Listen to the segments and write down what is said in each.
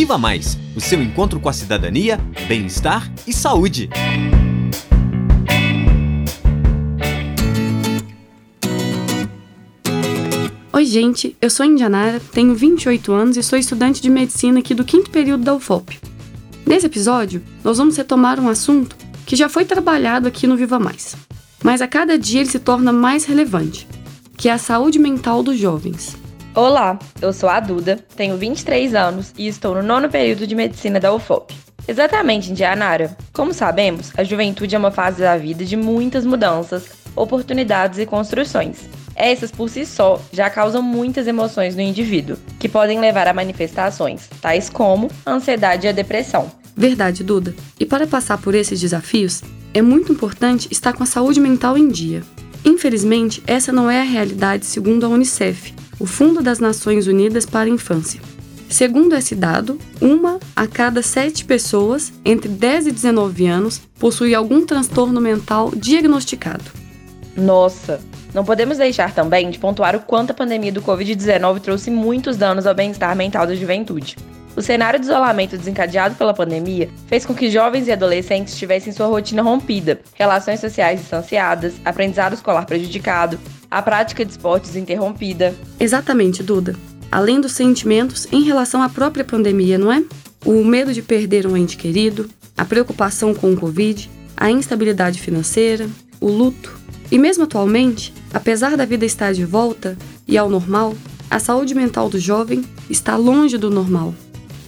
Viva Mais o seu encontro com a cidadania, bem-estar e saúde. Oi, gente, eu sou Indianara, tenho 28 anos e sou estudante de medicina aqui do quinto período da UFOP. Nesse episódio, nós vamos retomar um assunto que já foi trabalhado aqui no Viva Mais, mas a cada dia ele se torna mais relevante, que é a saúde mental dos jovens. Olá, eu sou a Duda, tenho 23 anos e estou no nono período de medicina da UFOP. Exatamente, Indianara. Como sabemos, a juventude é uma fase da vida de muitas mudanças, oportunidades e construções. Essas por si só já causam muitas emoções no indivíduo, que podem levar a manifestações, tais como a ansiedade e a depressão. Verdade, Duda. E para passar por esses desafios, é muito importante estar com a saúde mental em dia. Infelizmente, essa não é a realidade segundo a Unicef, o Fundo das Nações Unidas para a Infância. Segundo esse dado, uma a cada sete pessoas entre 10 e 19 anos possui algum transtorno mental diagnosticado. Nossa! Não podemos deixar também de pontuar o quanto a pandemia do Covid-19 trouxe muitos danos ao bem-estar mental da juventude. O cenário de isolamento desencadeado pela pandemia fez com que jovens e adolescentes tivessem sua rotina rompida, relações sociais distanciadas, aprendizado escolar prejudicado, a prática de esportes interrompida. Exatamente, Duda. Além dos sentimentos em relação à própria pandemia, não é? O medo de perder um ente querido, a preocupação com o Covid, a instabilidade financeira, o luto. E mesmo atualmente, apesar da vida estar de volta e ao normal, a saúde mental do jovem está longe do normal.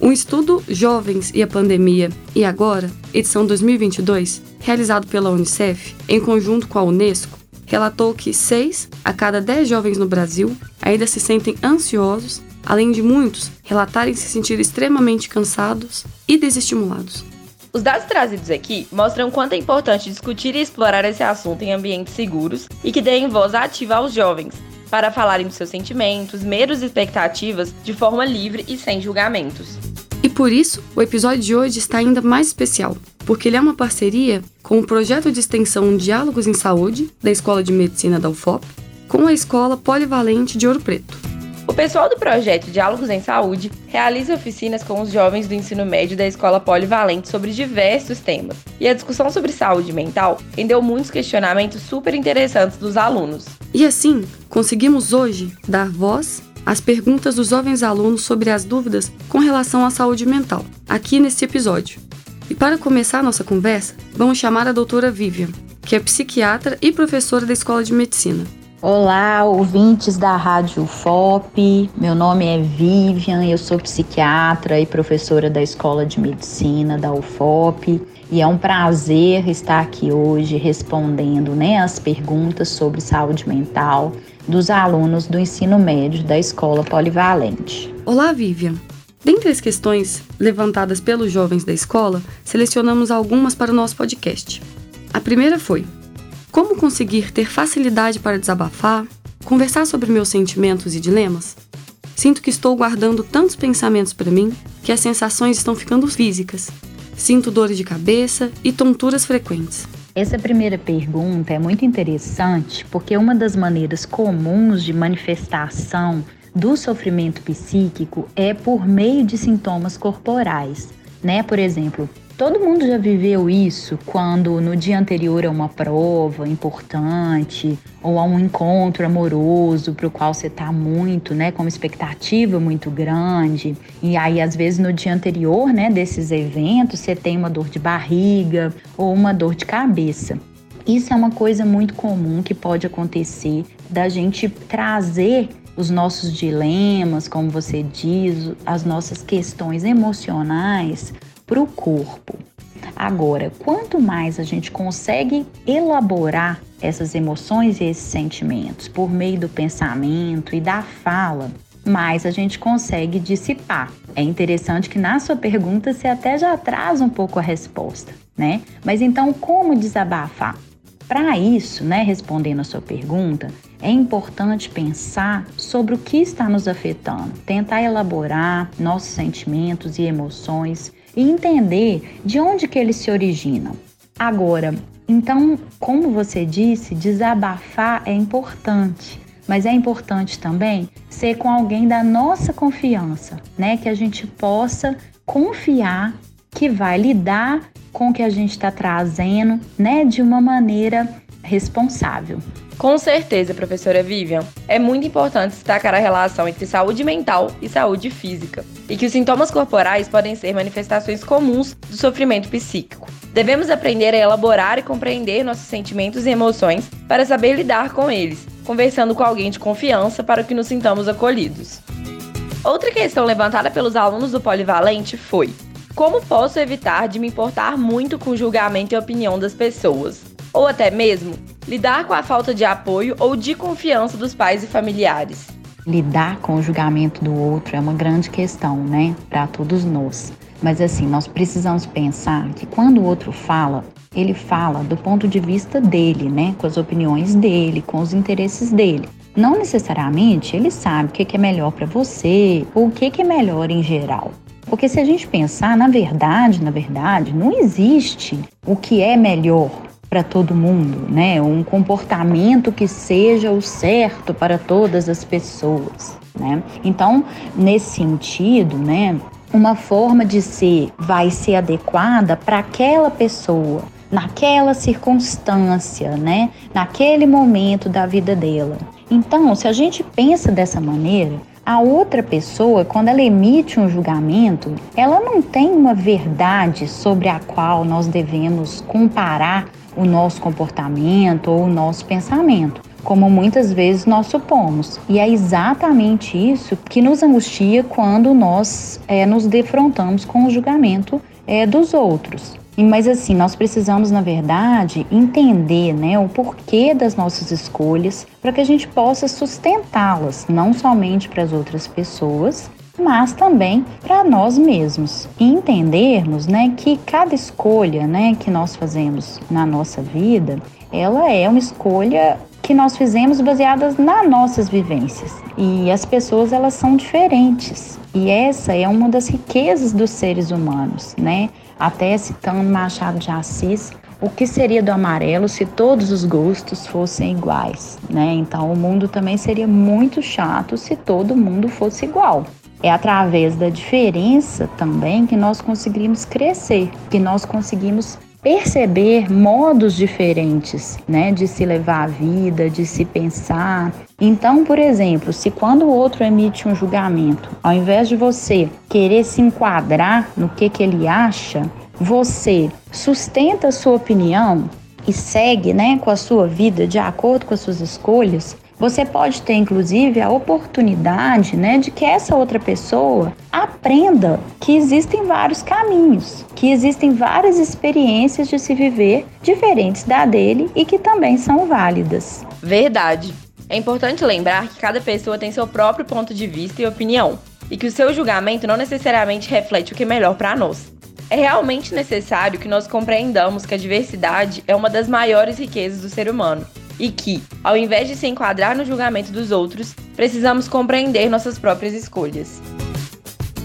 Um estudo Jovens e a Pandemia e Agora, edição 2022, realizado pela Unicef em conjunto com a Unesco, relatou que 6 a cada 10 jovens no Brasil ainda se sentem ansiosos, além de muitos relatarem se sentir extremamente cansados e desestimulados. Os dados trazidos aqui mostram quanto é importante discutir e explorar esse assunto em ambientes seguros e que deem voz ativa aos jovens, para falarem dos seus sentimentos, medos e expectativas de forma livre e sem julgamentos. E por isso, o episódio de hoje está ainda mais especial, porque ele é uma parceria com o projeto de extensão Diálogos em Saúde, da Escola de Medicina da UFOP, com a Escola Polivalente de Ouro Preto. O pessoal do projeto Diálogos em Saúde realiza oficinas com os jovens do ensino médio da Escola Polivalente sobre diversos temas. E a discussão sobre saúde mental rendeu muitos questionamentos super interessantes dos alunos. E assim, conseguimos hoje dar voz às perguntas dos jovens alunos sobre as dúvidas com relação à saúde mental, aqui neste episódio. E para começar nossa conversa, vamos chamar a doutora Vivian, que é psiquiatra e professora da Escola de Medicina. Olá, ouvintes da Rádio FOP. Meu nome é Vivian, eu sou psiquiatra e professora da Escola de Medicina da UFOP. E é um prazer estar aqui hoje respondendo né, as perguntas sobre saúde mental dos alunos do ensino médio da Escola Polivalente. Olá, Vivian. Dentre as questões levantadas pelos jovens da escola, selecionamos algumas para o nosso podcast. A primeira foi: como conseguir ter facilidade para desabafar, conversar sobre meus sentimentos e dilemas? Sinto que estou guardando tantos pensamentos para mim que as sensações estão ficando físicas. Sinto dores de cabeça e tonturas frequentes. Essa primeira pergunta é muito interessante porque uma das maneiras comuns de manifestação do sofrimento psíquico é por meio de sintomas corporais, né? Por exemplo, todo mundo já viveu isso quando no dia anterior a uma prova importante ou a um encontro amoroso para o qual você está muito, né, com uma expectativa muito grande. E aí às vezes no dia anterior, né, desses eventos, você tem uma dor de barriga ou uma dor de cabeça. Isso é uma coisa muito comum que pode acontecer da gente trazer os nossos dilemas, como você diz, as nossas questões emocionais para o corpo. Agora, quanto mais a gente consegue elaborar essas emoções e esses sentimentos por meio do pensamento e da fala, mais a gente consegue dissipar. É interessante que na sua pergunta você até já traz um pouco a resposta, né? Mas então, como desabafar? Para isso, né, respondendo a sua pergunta, é importante pensar sobre o que está nos afetando, tentar elaborar nossos sentimentos e emoções e entender de onde que eles se originam. Agora, então, como você disse, desabafar é importante, mas é importante também ser com alguém da nossa confiança, né? Que a gente possa confiar que vai lidar com o que a gente está trazendo, né? De uma maneira responsável. Com certeza, professora Vivian. É muito importante destacar a relação entre saúde mental e saúde física, e que os sintomas corporais podem ser manifestações comuns do sofrimento psíquico. Devemos aprender a elaborar e compreender nossos sentimentos e emoções para saber lidar com eles, conversando com alguém de confiança para que nos sintamos acolhidos. Outra questão levantada pelos alunos do Polivalente foi: como posso evitar de me importar muito com o julgamento e opinião das pessoas? Ou até mesmo lidar com a falta de apoio ou de confiança dos pais e familiares. Lidar com o julgamento do outro é uma grande questão, né, para todos nós. Mas assim, nós precisamos pensar que quando o outro fala, ele fala do ponto de vista dele, né, com as opiniões dele, com os interesses dele. Não necessariamente ele sabe o que é melhor para você ou o que é melhor em geral. Porque se a gente pensar, na verdade, na verdade, não existe o que é melhor para todo mundo, né? Um comportamento que seja o certo para todas as pessoas, né? Então, nesse sentido, né, uma forma de ser vai ser adequada para aquela pessoa, naquela circunstância, né? Naquele momento da vida dela. Então, se a gente pensa dessa maneira, a outra pessoa, quando ela emite um julgamento, ela não tem uma verdade sobre a qual nós devemos comparar o nosso comportamento ou o nosso pensamento, como muitas vezes nós supomos. E é exatamente isso que nos angustia quando nós é, nos defrontamos com o julgamento é, dos outros. Mas assim, nós precisamos, na verdade, entender né, o porquê das nossas escolhas para que a gente possa sustentá-las, não somente para as outras pessoas, mas também para nós mesmos e entendermos, né, que cada escolha, né, que nós fazemos na nossa vida, ela é uma escolha que nós fizemos baseadas nas nossas vivências. E as pessoas elas são diferentes. E essa é uma das riquezas dos seres humanos, né? Até citando Machado de Assis, o que seria do amarelo se todos os gostos fossem iguais, né? Então o mundo também seria muito chato se todo mundo fosse igual. É através da diferença também que nós conseguimos crescer, que nós conseguimos perceber modos diferentes, né, de se levar a vida, de se pensar. Então, por exemplo, se quando o outro emite um julgamento, ao invés de você querer se enquadrar no que que ele acha, você sustenta a sua opinião e segue, né, com a sua vida de acordo com as suas escolhas, você pode ter, inclusive, a oportunidade né, de que essa outra pessoa aprenda que existem vários caminhos, que existem várias experiências de se viver diferentes da dele e que também são válidas. Verdade. É importante lembrar que cada pessoa tem seu próprio ponto de vista e opinião, e que o seu julgamento não necessariamente reflete o que é melhor para nós. É realmente necessário que nós compreendamos que a diversidade é uma das maiores riquezas do ser humano e que, ao invés de se enquadrar no julgamento dos outros, precisamos compreender nossas próprias escolhas.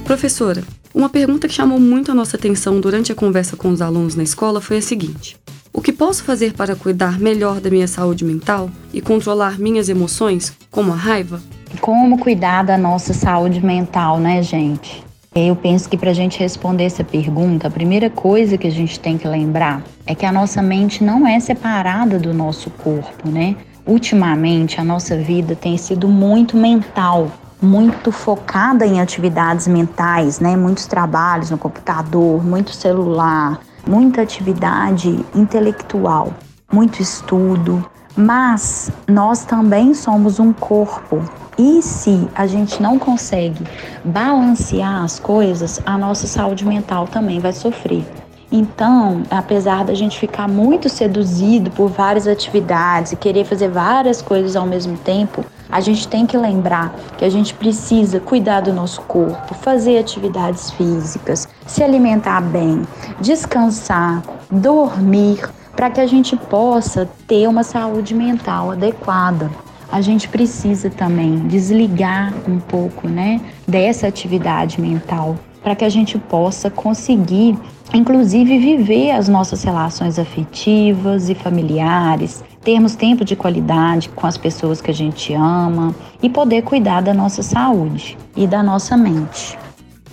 Professora, uma pergunta que chamou muito a nossa atenção durante a conversa com os alunos na escola foi a seguinte: O que posso fazer para cuidar melhor da minha saúde mental e controlar minhas emoções, como a raiva? Como cuidar da nossa saúde mental, né, gente? Eu penso que para a gente responder essa pergunta, a primeira coisa que a gente tem que lembrar é que a nossa mente não é separada do nosso corpo, né? Ultimamente, a nossa vida tem sido muito mental, muito focada em atividades mentais, né? Muitos trabalhos no computador, muito celular, muita atividade intelectual, muito estudo. Mas nós também somos um corpo e se a gente não consegue balancear as coisas, a nossa saúde mental também vai sofrer. Então, apesar da gente ficar muito seduzido por várias atividades e querer fazer várias coisas ao mesmo tempo, a gente tem que lembrar que a gente precisa cuidar do nosso corpo, fazer atividades físicas, se alimentar bem, descansar, dormir, para que a gente possa ter uma saúde mental adequada a gente precisa também desligar um pouco, né, dessa atividade mental para que a gente possa conseguir, inclusive, viver as nossas relações afetivas e familiares, termos tempo de qualidade com as pessoas que a gente ama e poder cuidar da nossa saúde e da nossa mente.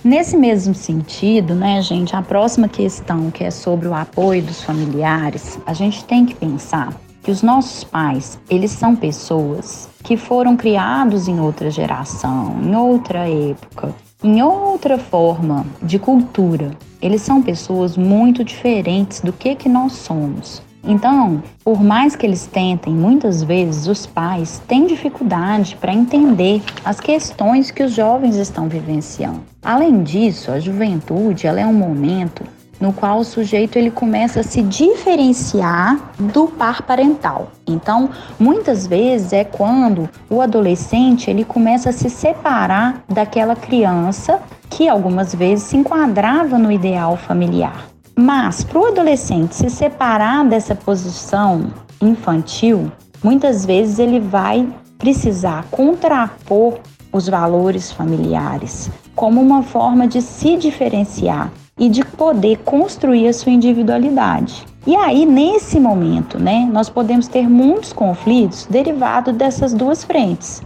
Nesse mesmo sentido, né, gente, a próxima questão que é sobre o apoio dos familiares, a gente tem que pensar que os nossos pais, eles são pessoas que foram criados em outra geração, em outra época, em outra forma de cultura. Eles são pessoas muito diferentes do que que nós somos. Então, por mais que eles tentem, muitas vezes os pais têm dificuldade para entender as questões que os jovens estão vivenciando. Além disso, a juventude ela é um momento no qual o sujeito ele começa a se diferenciar do par parental. Então, muitas vezes é quando o adolescente ele começa a se separar daquela criança que algumas vezes se enquadrava no ideal familiar. Mas para o adolescente se separar dessa posição infantil, muitas vezes ele vai precisar contrapor os valores familiares como uma forma de se diferenciar e de poder construir a sua individualidade. E aí, nesse momento, né, nós podemos ter muitos conflitos derivados dessas duas frentes.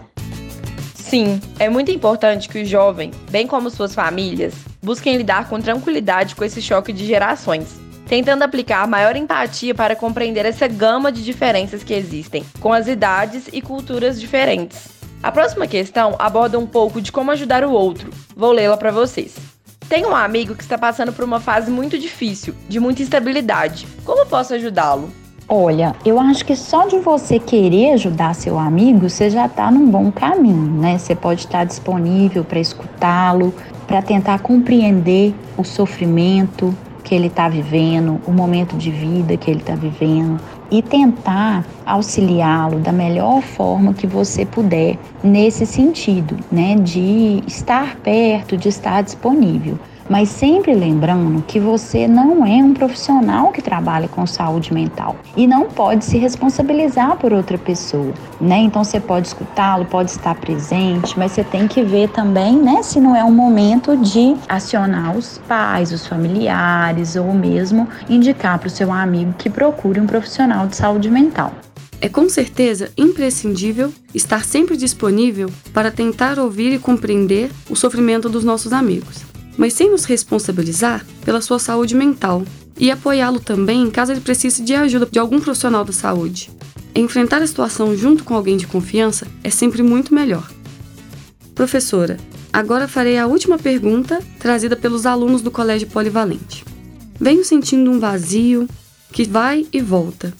Sim, é muito importante que o jovem, bem como suas famílias, busquem lidar com tranquilidade com esse choque de gerações, tentando aplicar maior empatia para compreender essa gama de diferenças que existem, com as idades e culturas diferentes. A próxima questão aborda um pouco de como ajudar o outro. Vou lê-la para vocês. Tenho um amigo que está passando por uma fase muito difícil, de muita instabilidade. Como posso ajudá-lo? Olha, eu acho que só de você querer ajudar seu amigo, você já está num bom caminho, né? Você pode estar disponível para escutá-lo, para tentar compreender o sofrimento que ele está vivendo, o momento de vida que ele está vivendo e tentar auxiliá-lo da melhor forma que você puder nesse sentido, né? De estar perto, de estar disponível mas sempre lembrando que você não é um profissional que trabalha com saúde mental e não pode se responsabilizar por outra pessoa, né? Então você pode escutá-lo, pode estar presente, mas você tem que ver também, né, se não é um momento de acionar os pais, os familiares ou mesmo indicar para o seu amigo que procure um profissional de saúde mental. É com certeza imprescindível estar sempre disponível para tentar ouvir e compreender o sofrimento dos nossos amigos mas sem nos responsabilizar pela sua saúde mental e apoiá-lo também caso ele precise de ajuda de algum profissional da saúde. Enfrentar a situação junto com alguém de confiança é sempre muito melhor. Professora, agora farei a última pergunta trazida pelos alunos do Colégio Polivalente. Venho sentindo um vazio que vai e volta.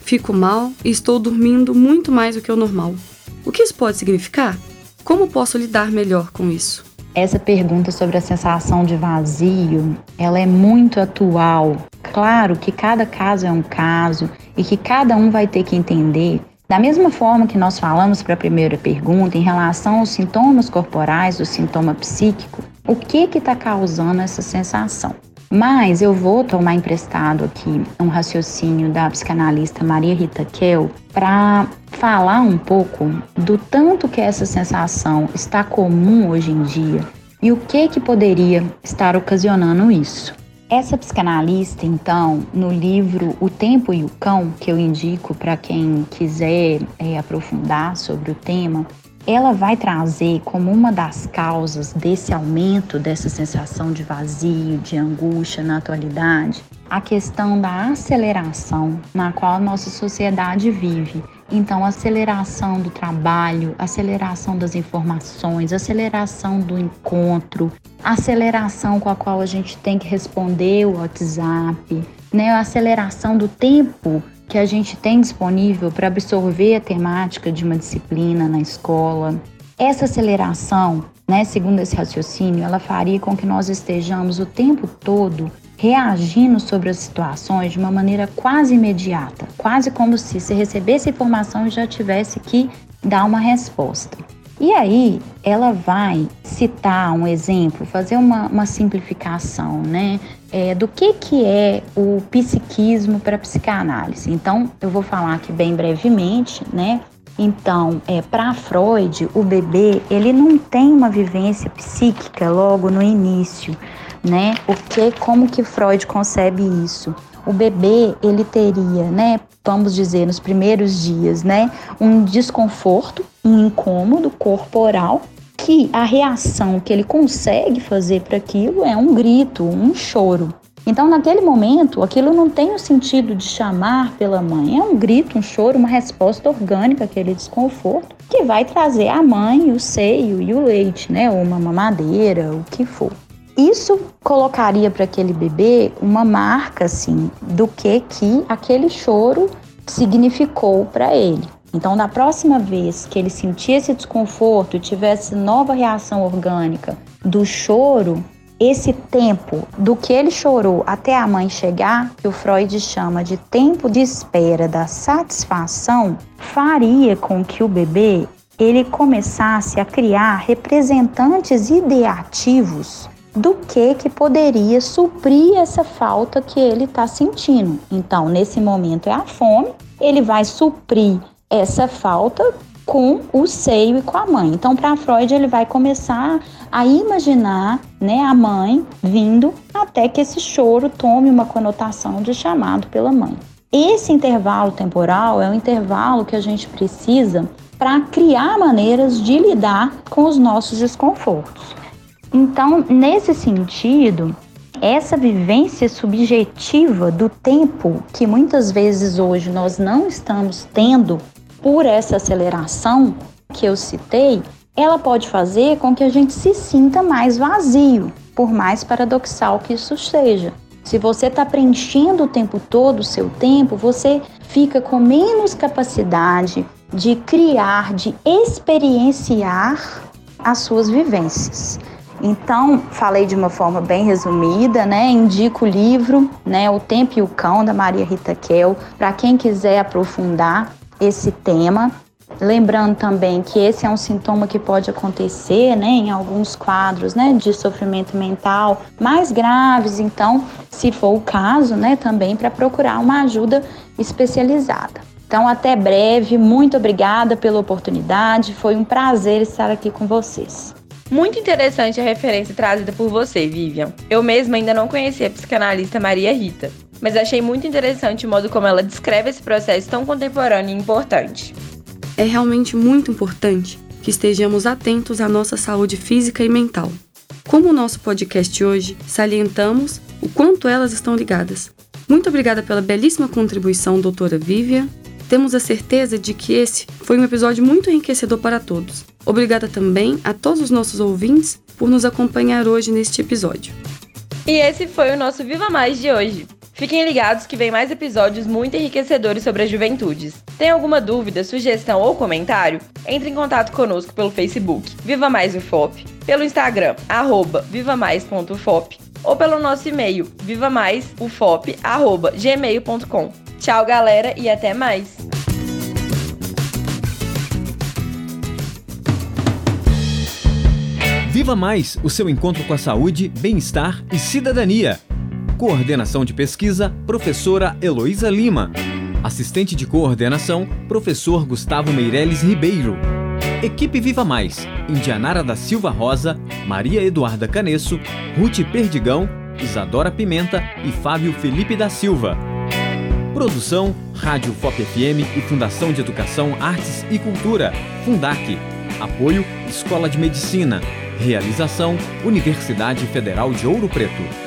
Fico mal e estou dormindo muito mais do que o normal. O que isso pode significar? Como posso lidar melhor com isso? Essa pergunta sobre a sensação de vazio, ela é muito atual. Claro que cada caso é um caso e que cada um vai ter que entender da mesma forma que nós falamos para a primeira pergunta, em relação aos sintomas corporais, do sintoma psíquico, o que está causando essa sensação? Mas eu vou tomar emprestado aqui um raciocínio da psicanalista Maria Rita Kell para falar um pouco do tanto que essa sensação está comum hoje em dia e o que que poderia estar ocasionando isso. Essa psicanalista, então, no livro O Tempo e o Cão, que eu indico para quem quiser é, aprofundar sobre o tema, ela vai trazer como uma das causas desse aumento dessa sensação de vazio, de angústia na atualidade, a questão da aceleração na qual a nossa sociedade vive. Então, aceleração do trabalho, aceleração das informações, aceleração do encontro, aceleração com a qual a gente tem que responder o WhatsApp, né? A aceleração do tempo que a gente tem disponível para absorver a temática de uma disciplina na escola. Essa aceleração, né, segundo esse raciocínio, ela faria com que nós estejamos o tempo todo reagindo sobre as situações de uma maneira quase imediata, quase como se se recebesse informação e já tivesse que dar uma resposta. E aí ela vai citar um exemplo, fazer uma, uma simplificação, né? É, do que, que é o psiquismo para psicanálise. Então, eu vou falar aqui bem brevemente, né? Então, é, para Freud, o bebê ele não tem uma vivência psíquica logo no início, né? Porque como que Freud concebe isso? O bebê, ele teria, né, vamos dizer, nos primeiros dias, né, um desconforto, um incômodo corporal, que a reação que ele consegue fazer para aquilo é um grito, um choro. Então, naquele momento, aquilo não tem o sentido de chamar pela mãe, é um grito, um choro, uma resposta orgânica àquele desconforto que vai trazer a mãe, o seio e o leite, né, ou uma mamadeira, o que for. Isso colocaria para aquele bebê uma marca assim do que que aquele choro significou para ele. Então, da próxima vez que ele sentir esse desconforto e tivesse nova reação orgânica do choro, esse tempo do que ele chorou até a mãe chegar, que o Freud chama de tempo de espera da satisfação, faria com que o bebê ele começasse a criar representantes ideativos do que que poderia suprir essa falta que ele está sentindo. Então, nesse momento é a fome, ele vai suprir essa falta com o seio e com a mãe. Então, para Freud, ele vai começar a imaginar né, a mãe vindo até que esse choro tome uma conotação de chamado pela mãe. Esse intervalo temporal é o intervalo que a gente precisa para criar maneiras de lidar com os nossos desconfortos. Então, nesse sentido, essa vivência subjetiva do tempo que muitas vezes hoje nós não estamos tendo por essa aceleração que eu citei, ela pode fazer com que a gente se sinta mais vazio, por mais paradoxal que isso seja. Se você está preenchendo o tempo todo o seu tempo, você fica com menos capacidade de criar, de experienciar as suas vivências. Então, falei de uma forma bem resumida, né? Indico o livro, né? O Tempo e o Cão, da Maria Rita Kel, para quem quiser aprofundar esse tema. Lembrando também que esse é um sintoma que pode acontecer né, em alguns quadros né, de sofrimento mental mais graves, então, se for o caso, né, também para procurar uma ajuda especializada. Então, até breve, muito obrigada pela oportunidade, foi um prazer estar aqui com vocês. Muito interessante a referência trazida por você, Vivian. Eu mesma ainda não conhecia a psicanalista Maria Rita, mas achei muito interessante o modo como ela descreve esse processo tão contemporâneo e importante. É realmente muito importante que estejamos atentos à nossa saúde física e mental. Como o nosso podcast hoje, salientamos o quanto elas estão ligadas. Muito obrigada pela belíssima contribuição, doutora Vivian. Temos a certeza de que esse foi um episódio muito enriquecedor para todos. Obrigada também a todos os nossos ouvintes por nos acompanhar hoje neste episódio. E esse foi o nosso Viva Mais de hoje. Fiquem ligados que vem mais episódios muito enriquecedores sobre as juventudes. Tem alguma dúvida, sugestão ou comentário? Entre em contato conosco pelo Facebook Viva Mais UFOP, pelo Instagram arroba vivamais.ufop ou pelo nosso e-mail vivamaisufop@gmail.com. Tchau, galera, e até mais. Viva Mais, o seu encontro com a saúde, bem-estar e cidadania. Coordenação de pesquisa, professora Heloísa Lima. Assistente de coordenação, professor Gustavo Meireles Ribeiro. Equipe Viva Mais, Indianara da Silva Rosa, Maria Eduarda Canesso, Ruth Perdigão, Isadora Pimenta e Fábio Felipe da Silva. Produção, Rádio FOP FM e Fundação de Educação, Artes e Cultura, Fundac. Apoio, Escola de Medicina. Realização, Universidade Federal de Ouro Preto.